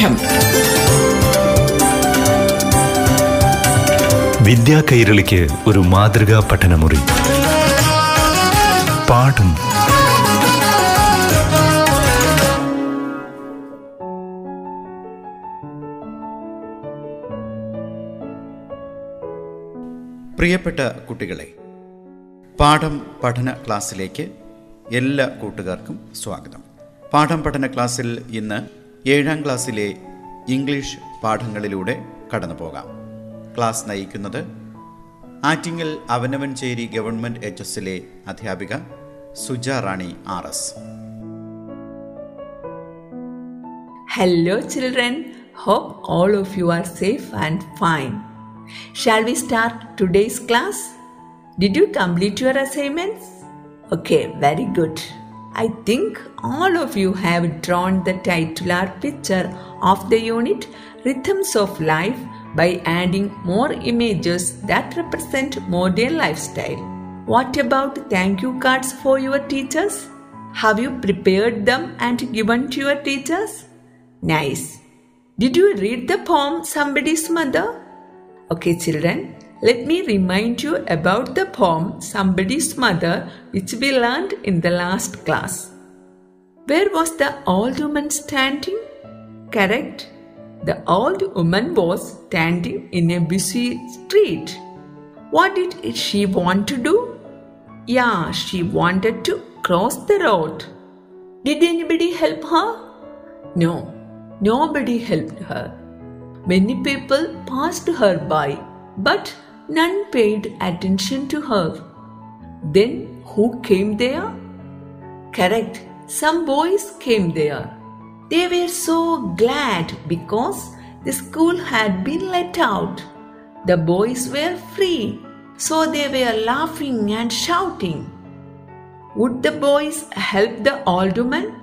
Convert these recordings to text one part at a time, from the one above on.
പാഠം വിദ്യാ കൈരളിക്ക് ഒരു മാതൃകാ പഠനമുറി. പാഠം. പ്രിയപ്പെട്ട കുട്ടികളെ പാഠം പഠന ക്ലാസ്സിലേക്ക് എല്ലാ കൂട്ടുകാർക്കും സ്വാഗതം. പാഠം പഠന ക്ലാസ്സിൽ ഇന്ന് ഏഴാം ക്ലാസ്സിലെ ഇംഗ്ലീഷ് പാഠങ്ങളിലൂടെ കടന്നു പോകാം ക്ലാസ് നയിക്കുന്നത് ആറ്റിങ്ങൽ അവനവൻചേരി ഗവൺമെന്റ് എച്ച് എസിലെ അധ്യാപിക Suja Rani R S. Hello children hope all of you are safe and fine shall we start today's class did you complete your assignments okay very good I think all of you have drawn the titular picture of the unit Rhythms of Life by adding more images that represent modern lifestyle. What about thank you cards for your teachers? Have you prepared them and given to your teachers? Nice. Did you read the poem Somebody's Mother? Okay, children, let me remind you about the poem Somebody's Mother, which we learned in the last class. Where was the old woman standing? Correct. The old woman was standing in a busy street. What did she want to do? Yeah, she wanted to cross the road. Did anybody help her? No, nobody helped her. Many people passed her by, but none paid attention to her. Then who came there? Correct, some boys came there. They were so glad because the school had been let out. The boys were free, so they were laughing and shouting. Would the boys help the old woman?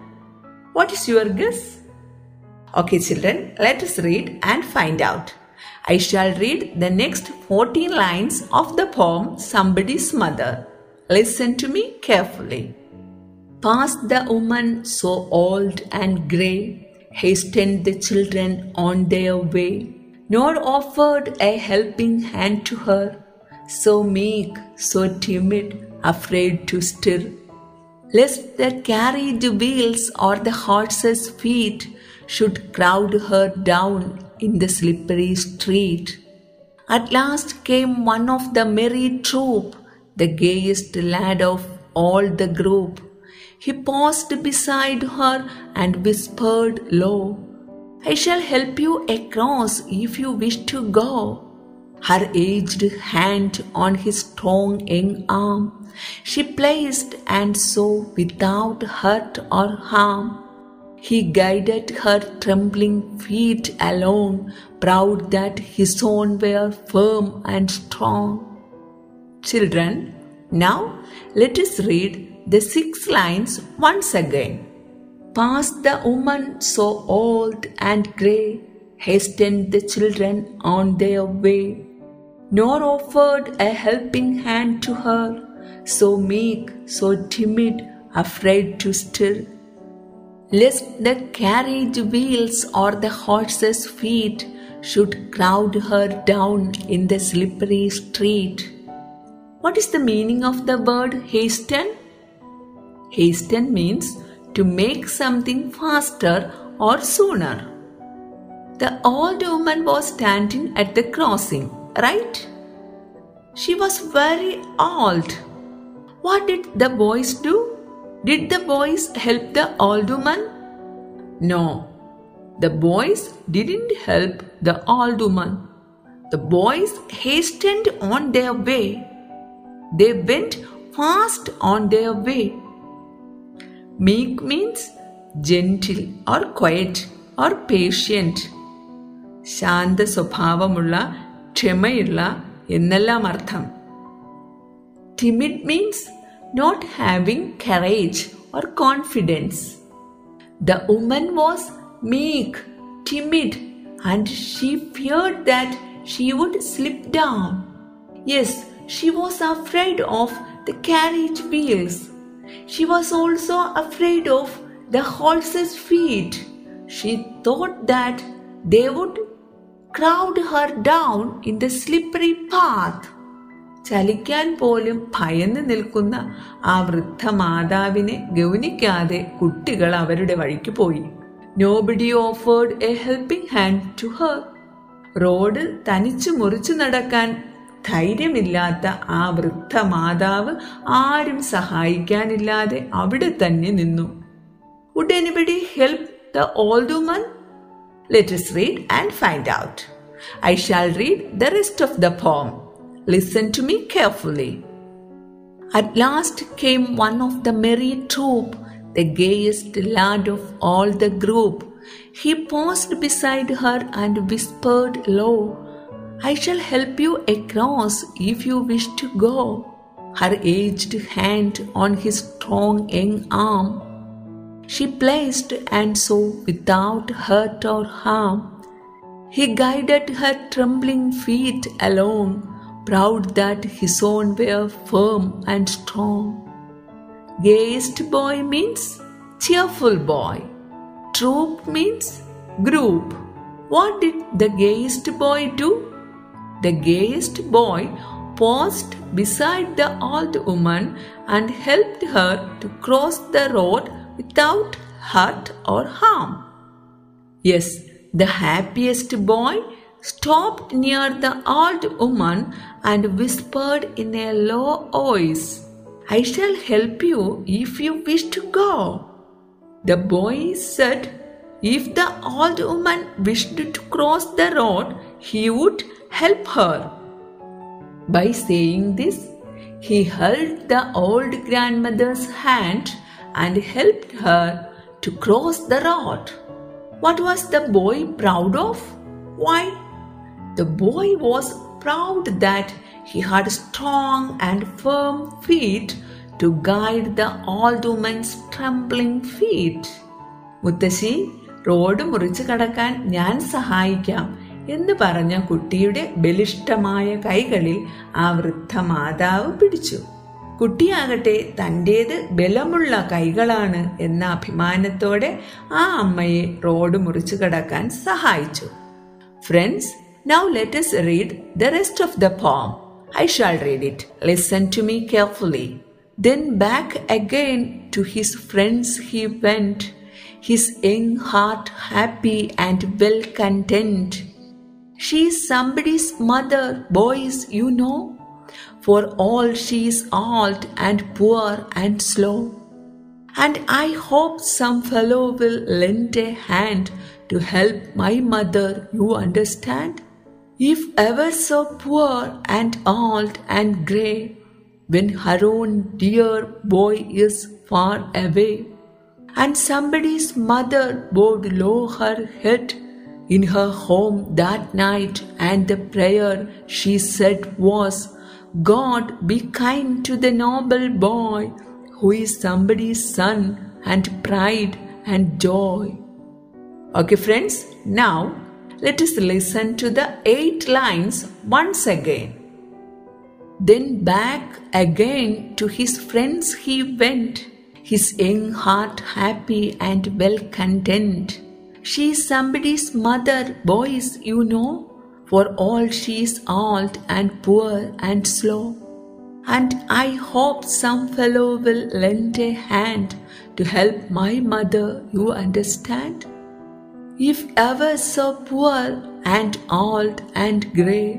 What is your guess? Okay, children, let us read and find out. I shall read the next 14 lines of the poem Somebody's Mother. Listen to me carefully. Past the woman so old and grey, hastened the children on their way, nor offered a helping hand to her, so meek, so timid, afraid to stir. Lest the carriage wheels or the horse's feet should crowd her down in the slippery street. At last came one of the merry troop, the gayest lad of all the group. He paused beside her and whispered low, I shall help you across if you wish to go. Her aged hand on his strong young arm she placed, and so without hurt or harm. He guided her trembling feet along, proud that his own were firm and strong. Children, now let us read the six lines once again. Past the woman so old and grey, hastened the children on their way, nor offered a helping hand to her, so meek, so timid, afraid to stir lest the carriage wheels or the horse's feet should crowd her down in the slippery street. What is the meaning of the word hasten? Hasten means to make something faster or sooner. The old woman was standing at the crossing, right? She was very old. What did the boys do? Did the boys help the old woman? No, the boys didn't help the old woman. The boys hastened on their way. They went fast on their way. Meek means gentle or quiet or patient. ശാന്ത സ്വഭാവമുള്ള ക്ഷമയുള്ള എന്നെല്ലാം അർത്ഥം timid means not having courage or confidence. The woman was meek, timid, and she feared that she would slip down. Yes, she was afraid of the carriage wheels. She was also afraid of the horse's feet. she thought that they would crowd her down in the slippery path. ചലിക്കാൻ പോലും ഭയന്ന് നിൽക്കുന്ന ആ വൃദ്ധ മാതാവിനെ ഗൗനിക്കാതെ കുട്ടികൾ അവരുടെ വഴിക്ക് പോയി nobody offered a helping hand to her road തനിച്ചു മുറിച്ചു നടക്കാൻ ധൈര്യമില്ലാത്ത ആ വൃദ്ധ മാതാവ് ആരും സഹായിക്കാനില്ലാതെ അവിടെ തന്നെ നിന്നു would anybody help the old woman let us read and find out. I shall read the rest of the poem. Listen to me carefully. At last came one of the merry troop, the gayest lad of all the group. He paused beside her and whispered low, I shall help you across if you wish to go. Her aged hand on his strong young arm she placed and so without hurt or harm. He guided her trembling feet along, proud that his own were firm and strong. Gayest boy means cheerful boy. Troop means group. What did the gayest boy do? The gayest boy paused beside the old woman and helped her to cross the road without hurt or harm. Yes, the happiest boy stopped near the old woman and whispered in a low voice, I shall help you if you wish to go. The boy said if the old woman wished to cross the road, he would help her. By saying this, he held the old grandmother's hand and helped her to cross the road. What was the boy proud of? Why, the boy was proud that he had strong and firm feet to guide the old woman's trembling feet. മുത്തശ്ശി road മുറിച്ചു കടക്കാൻ ഞാൻ സഹായിക്കാം എന്ന് പറഞ്ഞ കുട്ടിയുടെ ബലിഷ്ഠമായ കൈകളിൽ ആ വൃദ്ധ മാതാവ് പിടിച്ചു കുട്ടിയാകട്ടെ തന്റേത് ബലമുള്ള കൈകളാണ് എന്ന അഭിമാനത്തോടെ ആ അമ്മയെ റോഡ് മുറിച്ചു കടക്കാൻ സഹായിച്ചു friends Now let us read the rest of the poem. I shall read it. Listen to me carefully. Then back again to his friends he went, his young heart happy and well content. She's somebody's mother, boys, you know, for all she's old and poor and slow. And I hope some fellow will lend a hand to help my mother, you understand? If ever so poor and old and grey, when her own dear boy is far away, and somebody's mother bowed low her head in her home that night, and the prayer she said was, God be kind to the noble boy who is somebody's son and pride and joy. Okay, friends, now let us listen to the eight lines once again. Then back again to his friends he went, his young heart happy and well content. She's somebody's mother, boys, you know, for all she is old and poor and slow. And I hope some fellow will lend a hand to help my mother, you understand? If ever so poor and old and grey,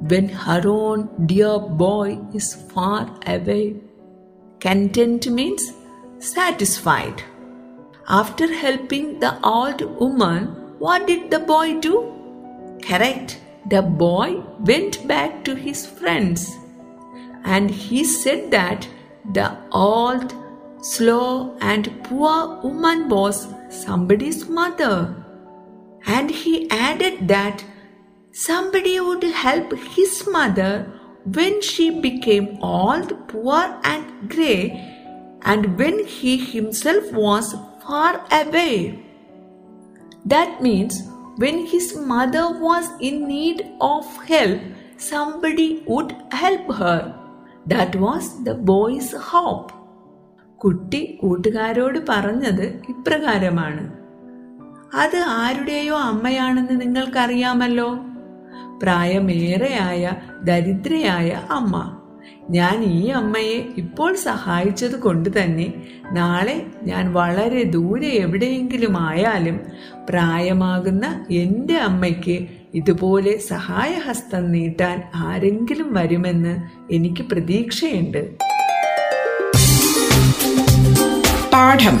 when her own dear boy is far away. Content means satisfied. After helping the old woman, what did the boy do? Correct. The boy went back to his friends and he said that the old, slow, and poor woman was somebody's mother And he added that somebody would help his mother when she became old, poor, and grey, and when he himself was far away. That means when his mother was in need of help, somebody would help her. That was the boy's hope. കുട്ടി കൂട്ടുകാരോട് പറഞ്ഞത് ഇപ്രകാരമാണ് അത് ആരുടെയോ അമ്മയാണെന്ന് നിങ്ങൾക്കറിയാമല്ലോ. പ്രായമേറെയായ ദരിദ്രയായ അമ്മ. ഞാൻ ഈ അമ്മയെ ഇപ്പോൾ സഹായിച്ചത് കൊണ്ട് തന്നെ നാളെ ഞാൻ വളരെ ദൂരെ എവിടെയെങ്കിലും ആയാലും പ്രായമാകുന്ന എന്റെ അമ്മയ്ക്ക് ഇതുപോലെ സഹായഹസ്തം നീട്ടാൻ ആരെങ്കിലും വരുമെന്ന് എനിക്ക് പ്രതീക്ഷയുണ്ട്. പാഠം.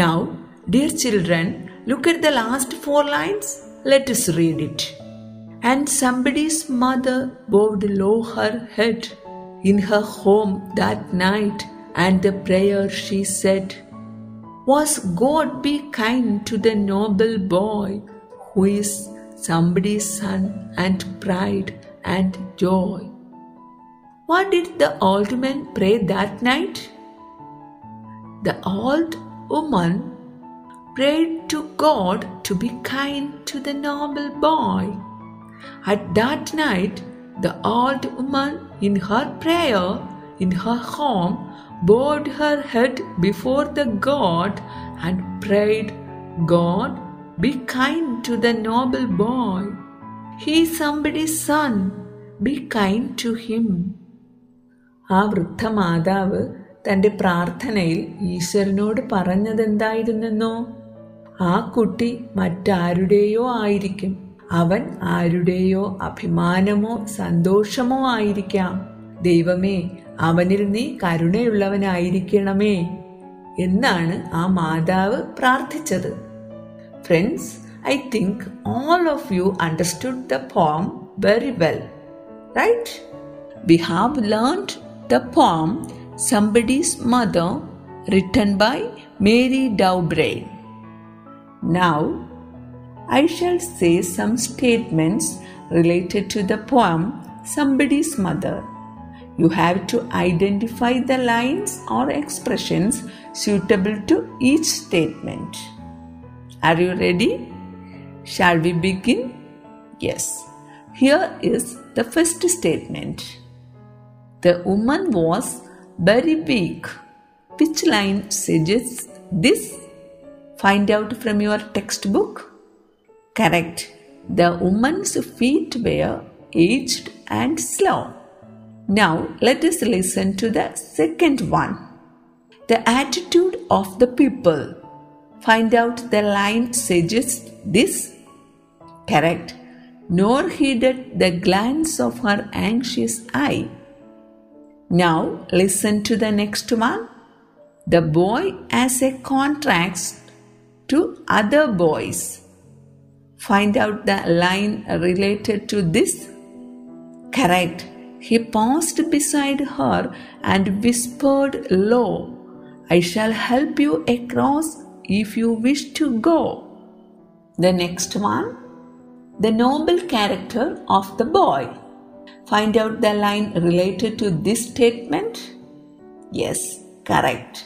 Now, dear children, look at the last four lines. Let us read it. And somebody's mother bowed low her head in her home that night, and the prayer she said was God be kind to the noble boy who is somebody's son and pride and joy. What did the old man pray that night? The old woman prayed to God to be kind to the noble boy. At that night, the old woman, in her prayer in her home, bowed her head before the God and prayed, God, be kind to the noble boy. He is somebody's son. Be kind to him. ആ വൃദ്ധമാതാവ് തന്റെ പ്രാർത്ഥനയിൽ ഈശ്വരനോട് പറഞ്ഞതെന്തായിരുന്നെന്നോ? ആ കുട്ടി മറ്റാരുടെയോ ആയിരിക്കും. അവൻ ആരുടെയോ അഭിമാനമോ സന്തോഷമോ ആയിരിക്കാം. ദൈവമേ അവനിൽ നീ കരുണയുള്ളവനായിരിക്കണമേ എന്നാണ് ആ മാതാവ് പ്രാർത്ഥിച്ചത്. Friends I think all of you understood the poem very well right we have learned the poem Somebody's Mother, written by Mary Dow Brine. Now, I shall say some statements related to the poem Somebody's Mother. You have to identify the lines or expressions suitable to each statement. Are you ready? Shall we begin? Yes. Here is the first statement. The woman was very weak. Which line suggests this? Find out from your textbook. Correct. The woman's feet were aged and slow. Now let us listen to the second one. The attitude of the people. Find out the line suggests this. Correct. Nor heeded the glance of her anxious eye. Now listen to the next one. The boy as a contrast to other boys. Find out the line related to this. Correct. He paused beside her and whispered low, I shall help you across if you wish to go. The next one. The noble character of the boy. Find out the line related to this statement. Yes, correct.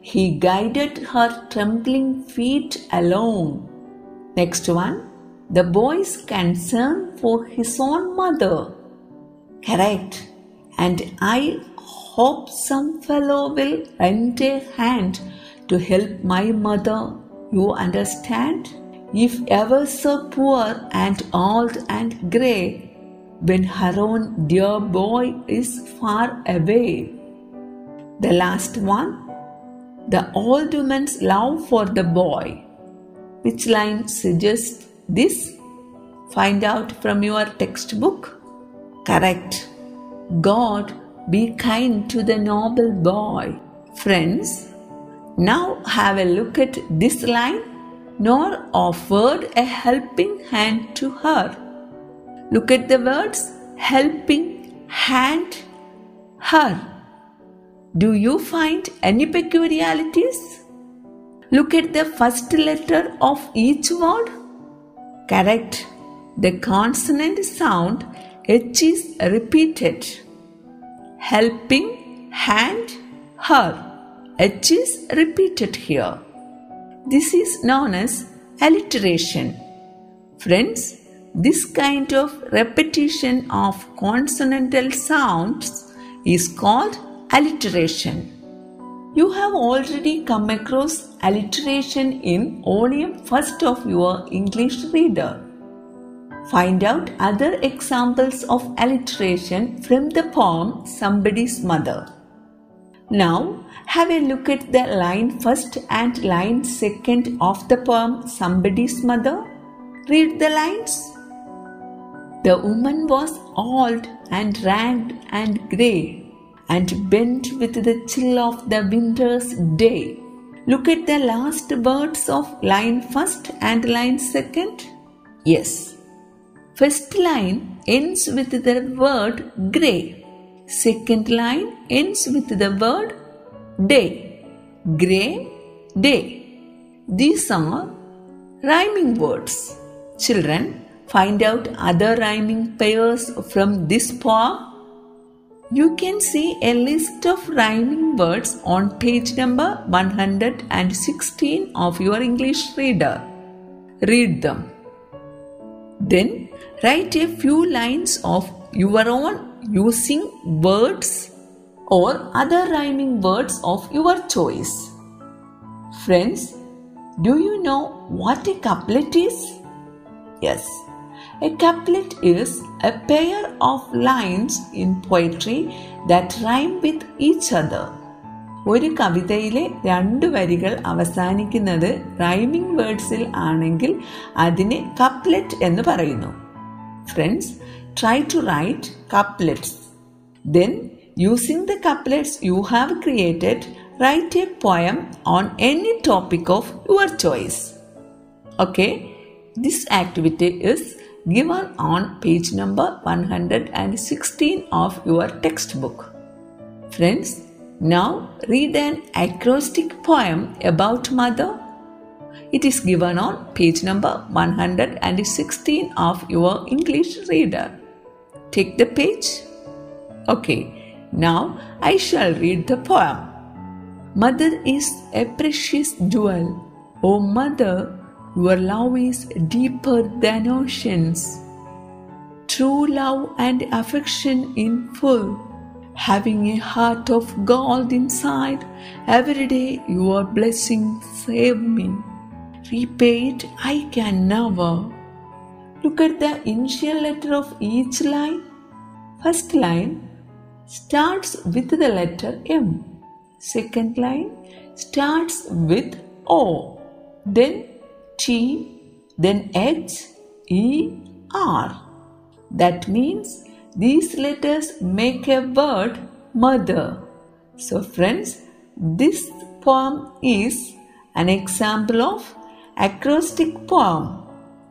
He guided her trembling feet alone. Next one. The boy's concern for his own mother. Correct. And I hope some fellow will lend a hand to help my mother. You understand? If ever so poor and old and grey, when her own dear boy is far away. The last one, the old woman's love for the boy. Which line suggests this? Find out from your textbook. Correct. God, be kind to the noble boy. Friends, now have a look at this line. Nor offered a helping hand to her. Look at the words helping hand, her. Do you find any peculiarities? Look at the first letter of each word. Correct. The consonant sound H is repeated. Helping, hand, her. H is repeated here. This is known as alliteration. Friends, this kind of repetition of consonantal sounds is called alliteration. You have already come across alliteration in volume first of your English reader. Find out other examples of alliteration from the poem Somebody's Mother. Now, have a look at the line first and line second of the poem Somebody's Mother. Read the lines. The woman was old and ragged and grey and bent with the chill of the winter's day. Look at the last words of line first and line second. Yes. First line ends with the word grey. Second line ends with the word day. Grey, day. These are rhyming words. Children, find out other rhyming pairs from this poem. You can see a list of rhyming words on page number 116 of your English reader. Read them. Then write a few lines of your own using words or other rhyming words of your choice. Friends, do you know what a couplet is? Yes, a couplet is a pair of lines in poetry that rhyme with each other. ഒരു കവിതയിലെ രണ്ട് വരികൾ അവസാനിക്കുന്നത് rhyming വേർഡ്സിൽ ആണെങ്കിൽ അതിനെ couplet എന്ന് പറയുന്നു. Friends try to write couplets then using the couplets you have created write a poem on any topic of your choice okay this activity is given on page number 116 of your textbook. Friends, now read an acrostic poem about mother. It is given on page number 116 of your English reader. Take the page. Okay, now I shall read the poem. Mother is a precious jewel. O mother, your love is deeper than oceans. True love and affection in full, having a heart of gold inside, every day your blessings save me. Repay it I can never. Look at the initial letter of each line. First line starts with the letter M. Second line starts with O. Then T, then H, E, R. That means these letters make a word mother. So, friends, this poem is an example of acrostic poem.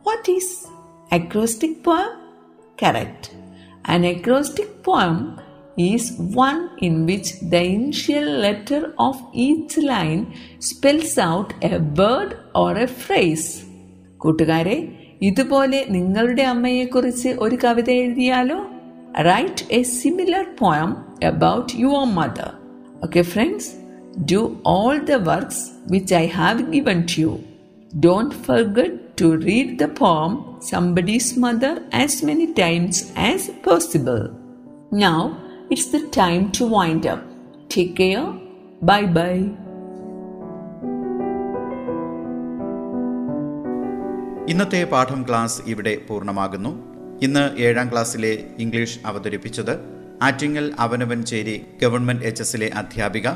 What is acrostic poem? Correct. An acrostic poem is one in which the initial letter of each line spells out a word or a phrase. കൂട്ടുകാരെ ഇതുപോലെ നിങ്ങളുടെ അമ്മയെക്കുറിച്ച് ഒരു കവിത എഴുതിയാലോ write a similar poem about your mother okay friends do all the works which I have given to you don't forget to read the poem somebody's mother as many times as possible Now it's the time to wind up take care bye bye ഇന്നത്തെ പാഠം class ഇവിടെ പൂർണമാകുന്നു. ഇന്ന് ഏഴാം ക്ലാസ്സിലെ English അവതരിപ്പിച്ചത് Attingal Avanavanchery government H എസിലെ അധ്യാപിക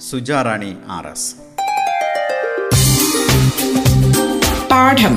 Sujarani R S. പാഠം.